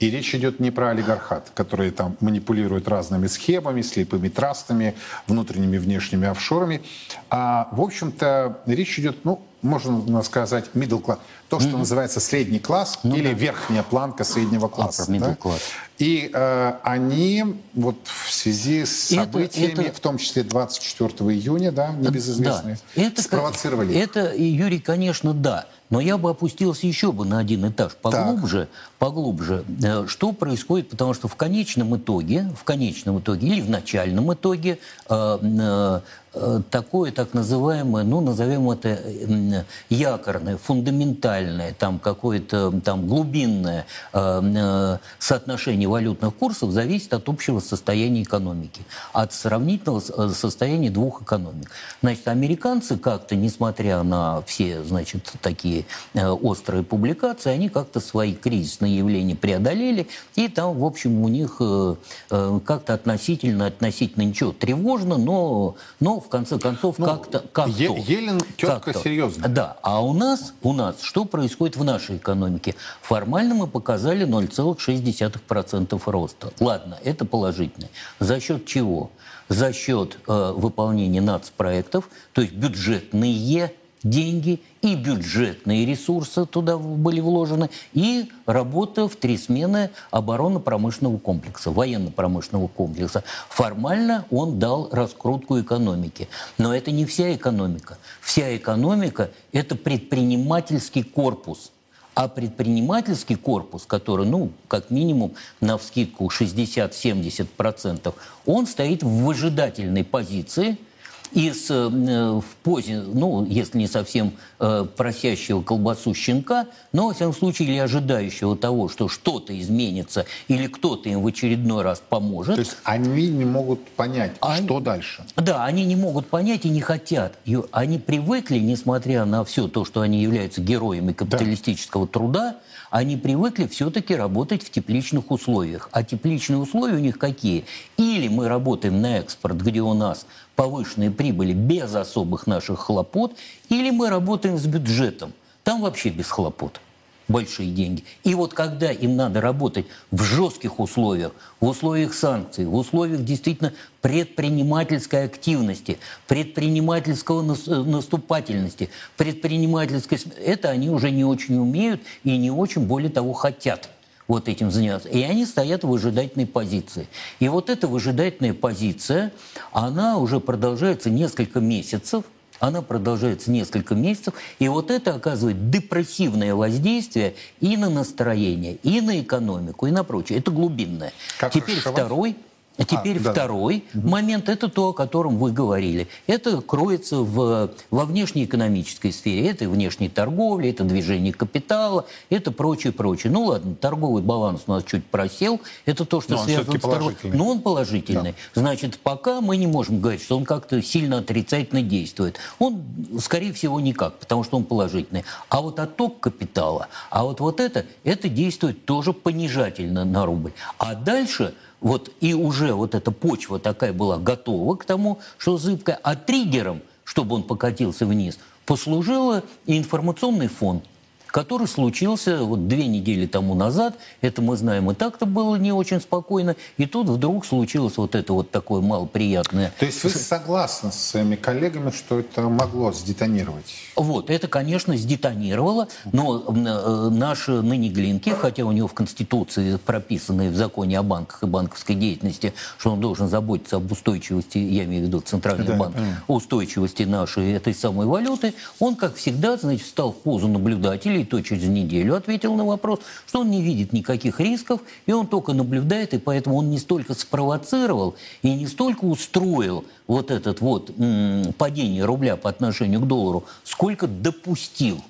И речь идет не про олигархат, который там манипулирует разными схемами, слепыми трастами, внутренними и внешними офшорами. А, в общем-то, речь идет, ну, можно сказать, middle class, то, что называется средний класс или верхняя планка среднего класса. Upper middle да? class. И э, они вот в связи с Это- событиями, это- в том числе 24 июня, да, небезызвестные, Да. Это, спровоцировали. Это, Юрий, конечно, да. Но я бы опустился еще бы на один этаж поглубже, поглубже. Э, Что происходит? Потому что в конечном итоге, в конечном итоге или в начальном итоге э, э, э, такое так называемое, ну, назовем это э, якорное, фундаментальное, там какое-то там глубинное э, э, соотношение валютных курсов зависит от общего состояния экономики, от сравнительного э, состояния двух экономик. Значит, американцы как-то, несмотря на все, значит, такие э, острые публикации, они как-то свои кризисные явления преодолели, и там, в общем, у них э, э, как-то относительно, относительно ничего тревожно, но, но в конце концов Ну, как-то... как Е- Елен тетка серьезная. Да, а у нас, у нас что происходит в нашей экономике? Формально мы показали 0,6% роста. Ладно, это положительно. За счет чего? За счет э, выполнения нацпроектов, то есть бюджетные деньги и бюджетные ресурсы туда были вложены, и работа в три смены оборонно-промышленного комплекса, военно-промышленного комплекса. Формально он дал раскрутку экономики. Но это не вся экономика. Вся экономика – это предпринимательский корпус. А предпринимательский корпус, который, ну, как минимум, на вскидку 60-70%, он стоит в выжидательной позиции из э, в позе, ну, если не совсем э, просящего колбасу щенка, но, во всяком случае, или ожидающего того, что что-то изменится, или кто-то им в очередной раз поможет. То есть они не могут понять, Они- что дальше. Да, они не могут понять и не хотят. И Они привыкли, несмотря на все то, что они являются героями капиталистического труда, они привыкли все-таки работать в тепличных условиях. А тепличные условия у них какие? Или мы работаем на экспорт, где у нас повышенные прибыли без особых наших хлопот, или мы работаем с бюджетом. Там вообще без хлопот большие деньги. И вот когда им надо работать в жестких условиях, в условиях санкций, в условиях действительно предпринимательской активности, предпринимательского э, наступательности, предпринимательской... Это они уже не очень умеют и не очень, более того, хотят вот этим заняться. И они стоят в выжидательной позиции. И вот эта выжидательная позиция, она уже продолжается несколько месяцев, она продолжается несколько месяцев, и вот это оказывает депрессивное воздействие и на настроение, и на экономику, и на прочее. Это глубинное. Как Теперь расшивать? второй, а теперь да. второй момент, это то, о котором вы говорили. Это кроется в, во внешнеэкономической сфере. Это внешней торговли, это движение капитала, это прочее, прочее. Ну ладно, торговый баланс у нас чуть просел. Это то, что Но связано с торговлей. Но он положительный. Значит, пока мы не можем говорить, что он как-то сильно отрицательно действует. Он, скорее всего, никак, потому что он положительный. А вот отток капитала, а вот, вот это, это действует тоже понижательно на рубль. А дальше вот и уже вот эта почва такая была готова к тому, что зыбкая, а триггером, чтобы он покатился вниз, послужил информационный фон который случился вот две недели тому назад. Это мы знаем, и так-то было не очень спокойно. И тут вдруг случилось вот это вот такое малоприятное. То есть вы согласны с своими коллегами, что это могло сдетонировать? Вот, это, конечно, сдетонировало, но э, наш ныне Глинки, хотя у него в Конституции прописано и в законе о банках и банковской деятельности, что он должен заботиться об устойчивости, я имею в виду Центральный Да, банк, устойчивости нашей этой самой валюты, он, как всегда, значит, встал в позу наблюдателя, и то через неделю ответил на вопрос, что он не видит никаких рисков, и он только наблюдает, и поэтому он не столько спровоцировал и не столько устроил вот этот вот м, падение рубля по отношению к доллару, сколько допустил.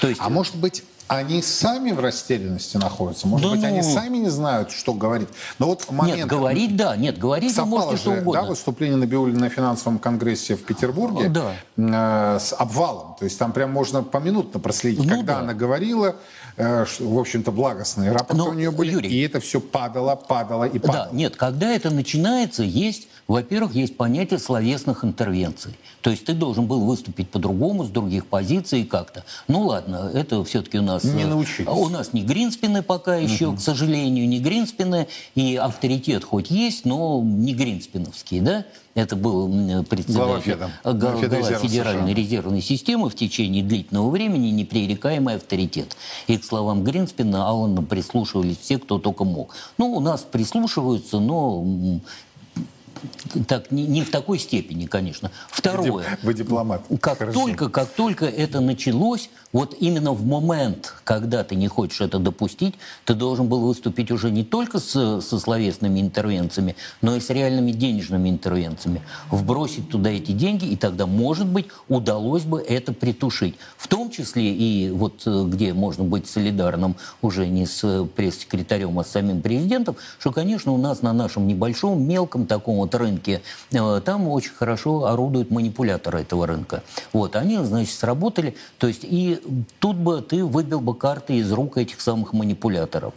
То есть А может быть, они сами в растерянности находятся? Может Да быть, они ну- сами не знают, что говорить? Но вот момент... Нет, говорить, да, нет, говорить Совпало можете что же, угодно. да, выступление Набиуллина на финансовом конгрессе в Петербурге Да. э, с обвалом. То есть там прям можно поминутно проследить, Ну когда да. она говорила, э, что, в общем-то, благостные рапорты Но, у нее были, Юрий- и это все падало, падало и падало. Да, нет, когда это начинается, есть, во-первых, есть понятие словесных интервенций. То есть ты должен был выступить по-другому, с других позиций как-то. Ну ладно, это все-таки у нас... Не э, научились. У нас не Гринспены пока еще, к сожалению, не Гринспены. И авторитет хоть есть, но не Гринспеновский, да? Это был председатель Глава Феда. э, глава Федрезерва Федеральной США. резервной системы в течение длительного времени непререкаемый авторитет. И к словам Гринспена Аллана прислушивались все, кто только мог. Ну, у нас прислушиваются, но так не, не в такой степени, конечно. Второе. Вы дипломат. Как Хорошо. только, как только это началось, вот именно в момент, когда ты не хочешь это допустить, ты должен был выступить уже не только с, со словесными интервенциями, но и с реальными денежными интервенциями. Вбросить туда эти деньги, и тогда, может быть, удалось бы это притушить. В том числе и вот э, где можно быть солидарным уже не с э, пресс-секретарем, а с самим президентом, что, конечно, у нас на нашем небольшом, мелком таком вот рынке, э, там очень хорошо орудуют манипуляторы этого рынка. Вот, они, значит, сработали. То есть и тут бы ты выбил бы карты из рук этих самых манипуляторов.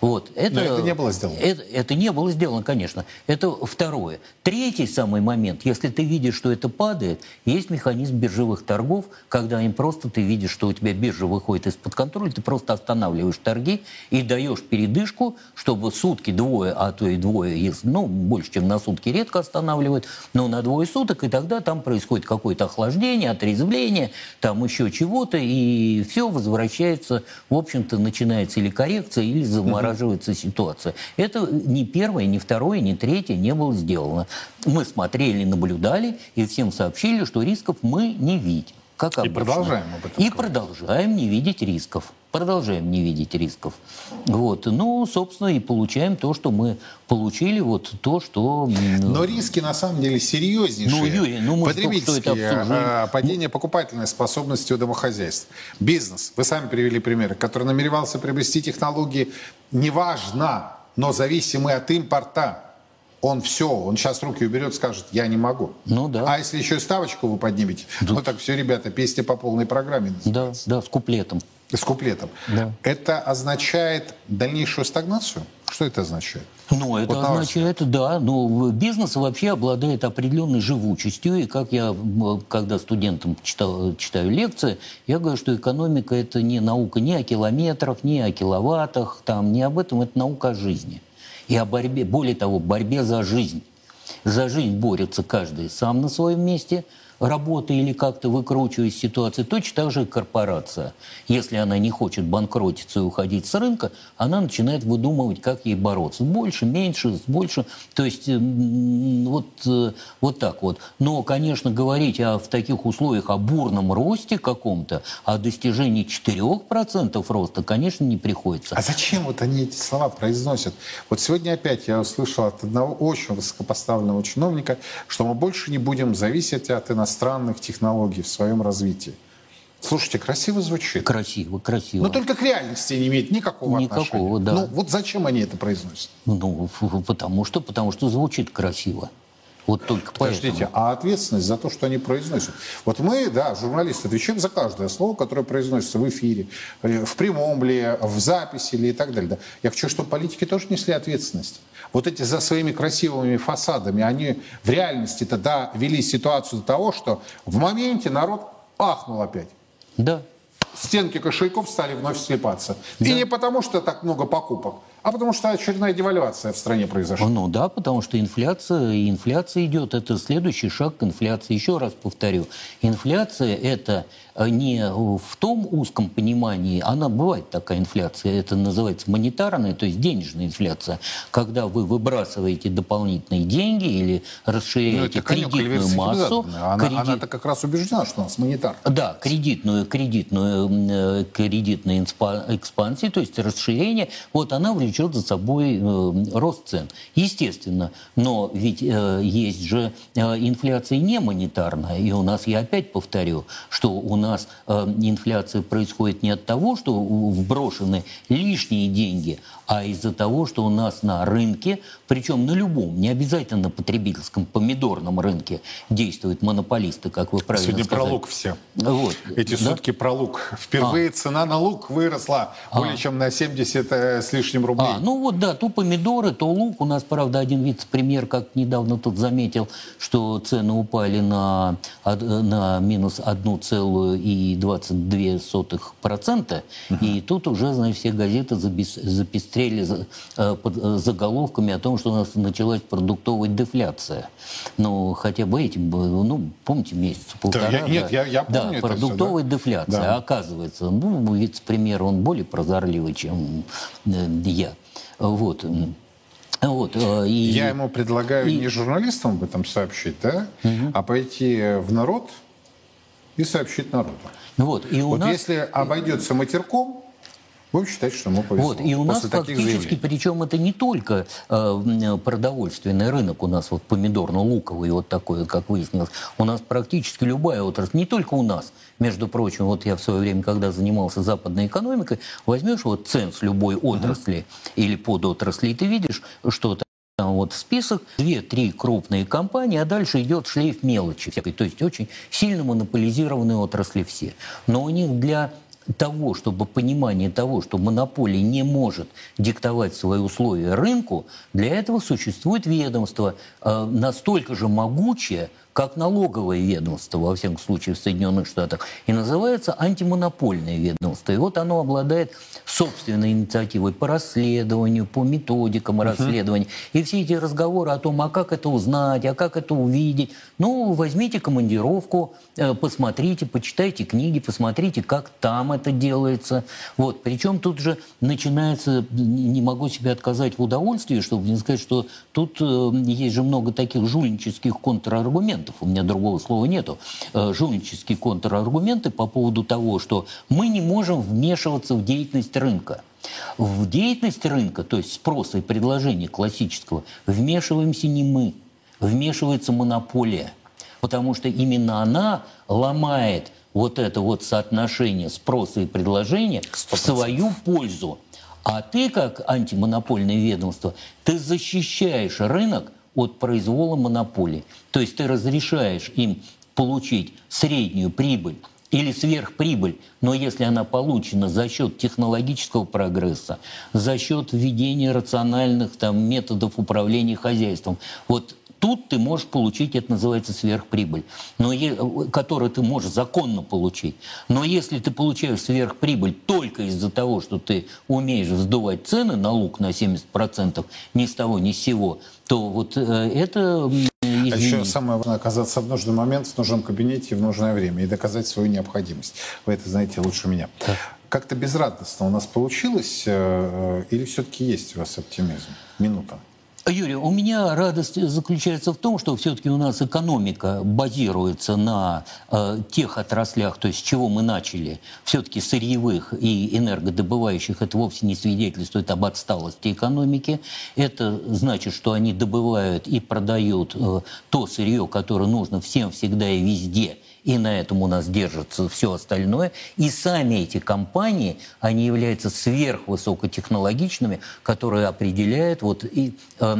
Вот. Это, Но это не было сделано. Это, это не было сделано, конечно. Это второе. Третий самый момент, если ты видишь, что это падает, есть механизм биржевых торгов, когда им просто ты видишь, что у тебя биржа выходит из-под контроля, ты просто останавливаешь торги и даешь передышку, чтобы сутки двое, а то и двое, ну, больше, чем на сутки редко останавливают, но на двое суток, и тогда там происходит какое-то охлаждение, отрезвление, там еще чего-то, и все возвращается, в общем-то, начинается или коррекция, или замораживается ситуация. Это ни первое, ни второе, ни третье не было сделано. Мы смотрели, наблюдали и всем сообщили, что рисков мы не видим. Как И обычно. продолжаем об этом И продолжаем не видеть рисков. Продолжаем не видеть рисков. Вот. Ну, собственно, и получаем то, что мы получили, вот то, что... Но риски на самом деле серьезнейшие. Ну, Юрий, ну, мы это Потребительские, обсуждаем. а, падение покупательной способности у домохозяйств. Бизнес, вы сами привели примеры, который намеревался приобрести технологии, неважно, но зависимые от импорта. Он все, он сейчас руки уберет, скажет, я не могу. Ну да. А если еще и ставочку вы поднимете, ну так все, ребята, песня по полной программе Да, называется. да, с куплетом. С куплетом. Да. Это означает дальнейшую стагнацию? Что это означает? Ну, это Вот означает, да, ну, бизнес вообще обладает определенной живучестью, и как я, когда студентам читал, читаю лекции, я говорю, что экономика – это не наука ни о километрах, ни о киловаттах, там, не об этом, это наука о жизни. И о борьбе, более того, борьбе за жизнь. За жизнь борется каждый сам на своем месте, работая или как-то выкручивая из ситуации. Точно так же и корпорация. Если она не хочет банкротиться и уходить с рынка, она начинает выдумывать, как ей бороться. Больше, меньше, больше. То есть вот, э, вот так вот. Но, конечно, говорить о, в таких условиях о бурном росте каком-то, о достижении 4% роста, конечно, не приходится. А зачем вот они эти слова произносят? Вот сегодня опять я услышал от одного очень высокопоставленного чиновника, что мы больше не будем зависеть от иностранных технологий в своем развитии. Слушайте, красиво звучит. Красиво, красиво. Но только к реальности не имеет никакого, Никакого, отношения. да. Ну вот зачем они это произносят? Ну, потому что, потому что звучит красиво. Вот только Подождите, поэтому. а ответственность за то, что они произносят? Вот мы, да, журналисты, отвечаем за каждое слово, которое произносится в эфире, э, в прямом ли, в записи ли и так далее. да. Я хочу, чтобы политики тоже несли ответственность. Вот эти за своими красивыми фасадами, они в реальности тогда вели ситуацию до того, что в моменте народ ахнул опять. Да. Стенки кошельков стали вновь слепаться. И не потому, что так много покупок, а потому что очередная девальвация в стране произошла. Ну да, потому что инфляция, инфляция идет. Это следующий шаг к инфляции. Еще раз повторю. Инфляция это не в том узком понимании, она бывает такая инфляция, это называется монетарная, то есть денежная инфляция, когда вы выбрасываете дополнительные деньги или Ну, расширяете конек кредитную массу. Она, кредит- она-то как раз убеждена, что у нас монетар. Да, кредитную, кредитную, э, кредитную экспансию, то есть расширение, вот она влечет за собой э, рост цен. Естественно, но ведь э, есть же э, инфляция не монетарная, и у нас, я опять повторю, что у нас э, инфляция происходит не от того, что вброшены лишние деньги, а из-за того, что у нас на рынке, причем на любом, не обязательно на потребительском, помидорном рынке действуют монополисты, как вы правильно Сегодня про сказали. лук все. Вот. Эти Да? сутки про лук. Впервые цена на лук выросла более чем на 70 э, с лишним рублей. А, ну вот да, то помидоры, то лук. У нас, правда, один вице-премьер, как недавно тут заметил, что цены упали на, на минус 1,22%. И тут уже, знаете, все газеты запестрели за- э, под э, заголовками о том, что у нас началась продуктовая дефляция. Ну, хотя бы этим, ну, помните, месяц полтора. я- нет, я- я помню Да, продуктовая да. дефляция. Да. Оказывается, ну, вице-премьер, он более прозорливый, чем э, я. Вот. Вот. И, Я ему предлагаю и- не журналистам об этом сообщить, да, а пойти в народ и сообщить народу. вот. И у вот нас... если обойдется матерком, будем считать, что ему повезло. Вот, и у нас фактически, заявлений. причем это не только э, продовольственный рынок, у нас вот помидорно-луковый, вот такой, вот, как выяснилось, у нас практически любая отрасль, не только у нас, между прочим, вот я в свое время, когда занимался западной экономикой, возьмешь вот ценз любой отрасли или подотрасли, и ты видишь, что там вот список, две-три крупные компании, а дальше идет шлейф мелочи всякой. То есть очень сильно монополизированные отрасли все. Но у них для того, чтобы понимание того, что монополия не может диктовать свои условия рынку, для этого существует ведомство э, настолько же могучее, как налоговое ведомство, во всяком случае, в Соединенных Штатах, и называется антимонопольное ведомство. И вот оно обладает собственной инициативой по расследованию, по методикам расследования. И все эти разговоры о том, а как это узнать, а как это увидеть. Ну, возьмите командировку, э, посмотрите, почитайте книги, посмотрите, как там это делается. Вот. Причем тут же начинается, не не могу себе отказать в удовольствии, чтобы не сказать, что тут э, есть же много таких жульнических контраргументов. Контраргументов, у меня другого слова нету, э, жульнические контраргументы по поводу того, что мы не можем вмешиваться в деятельность рынка. В деятельность рынка, то есть спроса и предложения классического, вмешиваемся не мы, вмешивается монополия. Потому что именно она ломает вот это вот соотношение спроса и предложения в свою пользу. А ты, как антимонопольное ведомство, ты защищаешь рынок от произвола монополии. То есть ты разрешаешь им получить среднюю прибыль или сверхприбыль, но если она получена за счет технологического прогресса, за счет введения рациональных там, методов управления хозяйством, вот тут ты можешь получить, это называется сверхприбыль, но, которую ты можешь законно получить. Но если ты получаешь сверхприбыль только из-за того, что ты умеешь вздувать цены на лук на 70% ни с того ни с сего, то вот э, это а еще самое важное оказаться в нужный момент, в нужном кабинете и в нужное время и доказать свою необходимость. Вы это знаете лучше меня. Как-то безрадостно у нас получилось э, э, или все-таки есть у вас оптимизм? Минута. Юрий, у меня радость заключается в том, что все-таки у нас экономика базируется на э, тех отраслях, то есть с чего мы начали, все-таки сырьевых и энергодобывающих, это вовсе не свидетельствует об отсталости экономики. Это значит, что они добывают и продают э, то сырье, которое нужно всем, всегда и везде – и на этом у нас держится все остальное. И сами эти компании, они являются сверхвысокотехнологичными, которые определяют вот и э,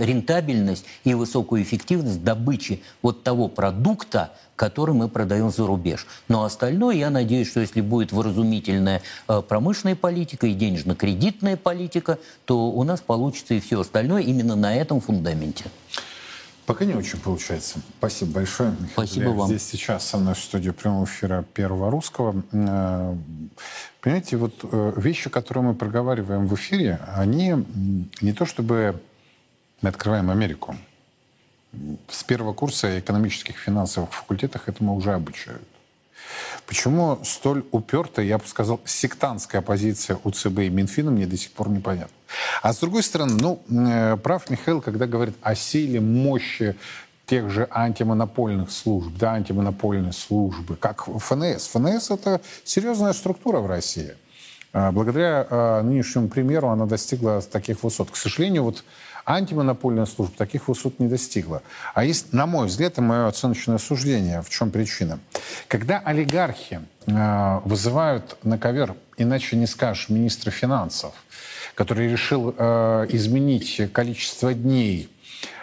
рентабельность и высокую эффективность добычи вот того продукта, который мы продаем за рубеж. Но остальное, я надеюсь, что если будет выразумительная э, промышленная политика и денежно-кредитная политика, то у нас получится и все остальное именно на этом фундаменте. Пока не очень получается. Спасибо большое. Михаил Спасибо вам. Здесь сейчас со мной в студии прямого эфира Первого Русского. Э, понимаете, вот э, вещи, которые мы проговариваем в эфире, они не то чтобы мы открываем Америку. С первого курса экономических финансовых факультетах этому уже обучают. Почему столь упертая, я бы сказал, сектантская позиция у ЦБ и Минфина мне до сих пор непонятна. А с другой стороны, ну, э, прав Михаил, когда говорит о силе, мощи тех же антимонопольных служб, да, антимонопольной службы, как ФНС. ФНС — это серьезная структура в России. А, благодаря а, нынешнему примеру она достигла таких высот. К сожалению, вот антимонопольная служба таких высот не достигла. А есть, на мой взгляд, и мое оценочное суждение, в чем причина. Когда олигархи э, вызывают на ковер, иначе не скажешь, министра финансов, который решил э, изменить количество дней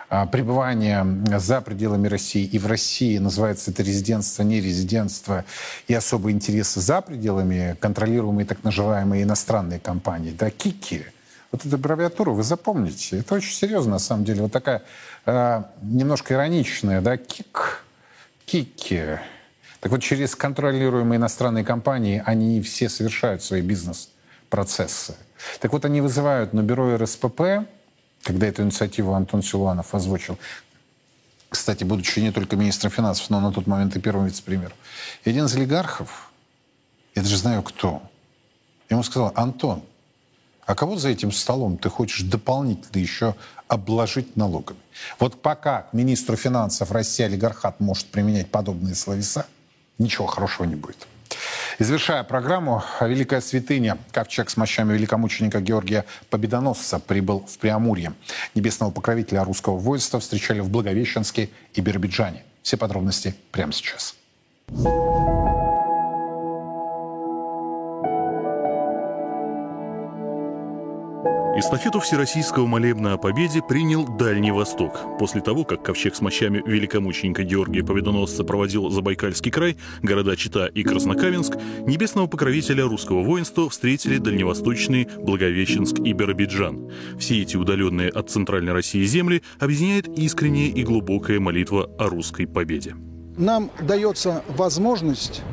э, пребывания за пределами России и в России, называется это резидентство, не резидентство, и особые интересы за пределами, контролируемые так называемые иностранные компании, да, КИКи – вот эту аббревиатуру вы запомните. Это очень серьезно, на самом деле. Вот такая э, немножко ироничная, да, КИК, КИКи. Так вот, через контролируемые иностранные компании они все совершают свои бизнес-процессы. Так вот, они вызывают на бюро РСПП, когда эту инициативу Антон Силуанов озвучил, кстати, будучи не только министром финансов, но на тот момент и первым вице-премьером, один из олигархов, я даже знаю кто, ему сказал, Антон, а кого за этим столом ты хочешь дополнительно еще обложить налогами? Вот пока министру финансов России олигархат может применять подобные словеса, ничего хорошего не будет. И завершая программу, Великая святыня, ковчег с мощами великомученика Георгия Победоносца прибыл в Преамурье. Небесного покровителя русского воинства встречали в Благовещенске и Биробиджане. Все подробности прямо сейчас. Эстафету Всероссийского молебна о победе принял Дальний Восток. После того, как ковчег с мощами великомученика Георгия Победоносца проводил Забайкальский край, города Чита и Краснокаменск, небесного покровителя русского воинства встретили дальневосточные Благовещенск и Биробиджан. Все эти удаленные от Центральной России земли объединяет искренняя и глубокая молитва о русской победе. Нам дается возможность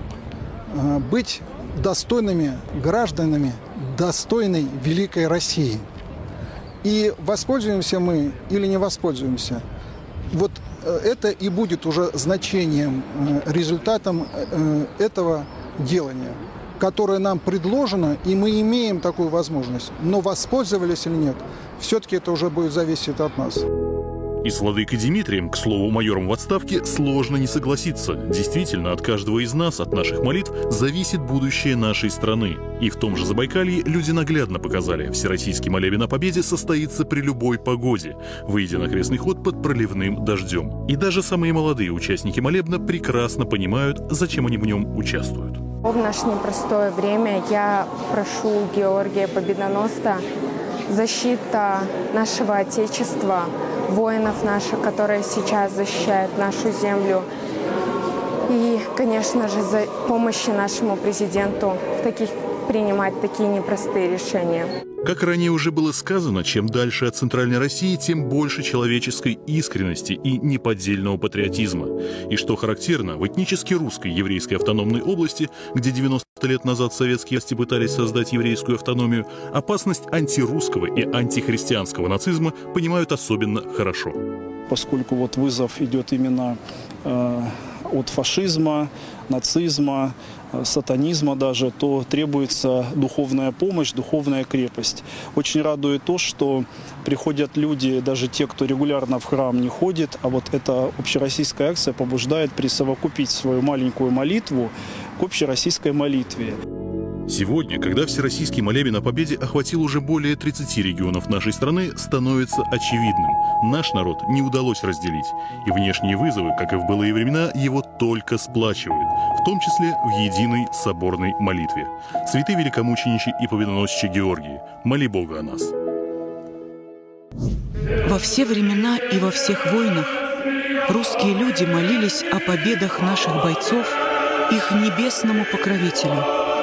э, быть достойными гражданами достойной великой России. И воспользуемся мы или не воспользуемся, вот э, это и будет уже значением, э, результатом э, этого делания, которое нам предложено, и мы имеем такую возможность. Но воспользовались или нет, все-таки это уже будет зависеть от нас. И с владыкой Дмитрием, к слову, майором в отставке, сложно не согласиться. Действительно, от каждого из нас, от наших молитв, зависит будущее нашей страны. И в том же Забайкалье люди наглядно показали, всероссийский молебен о победе состоится при любой погоде, выйдя на крестный ход под проливным дождем. И даже самые молодые участники молебна прекрасно понимают, зачем они в нем участвуют. В наше непростое время я прошу Георгия Победоносца защита нашего Отечества, воинов наших, которые сейчас защищают нашу землю. И, конечно же, за помощи нашему президенту в таких принимать такие непростые решения. Как ранее уже было сказано, чем дальше от Центральной России, тем больше человеческой искренности и неподдельного патриотизма. И что характерно, в этнически русской еврейской автономной области, где 90 лет назад советские власти пытались создать еврейскую автономию, опасность антирусского и антихристианского нацизма понимают особенно хорошо. Поскольку вот вызов идет именно э, от фашизма, нацизма, сатанизма даже, то требуется духовная помощь, духовная крепость. Очень радует то, что приходят люди, даже те, кто регулярно в храм не ходит, а вот эта общероссийская акция побуждает присовокупить свою маленькую молитву к общероссийской молитве. Сегодня, когда Всероссийский молебен о победе охватил уже более 30 регионов нашей страны, становится очевидным. Наш народ не удалось разделить. И внешние вызовы, как и в былые времена, его только сплачивают, в том числе в единой соборной молитве. Святый великомученичий и победоносче Георгий, моли Бога о нас. Во все времена и во всех войнах русские люди молились о победах наших бойцов их небесному покровителю –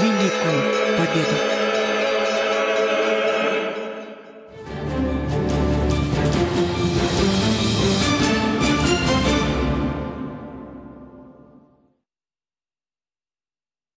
великую победу.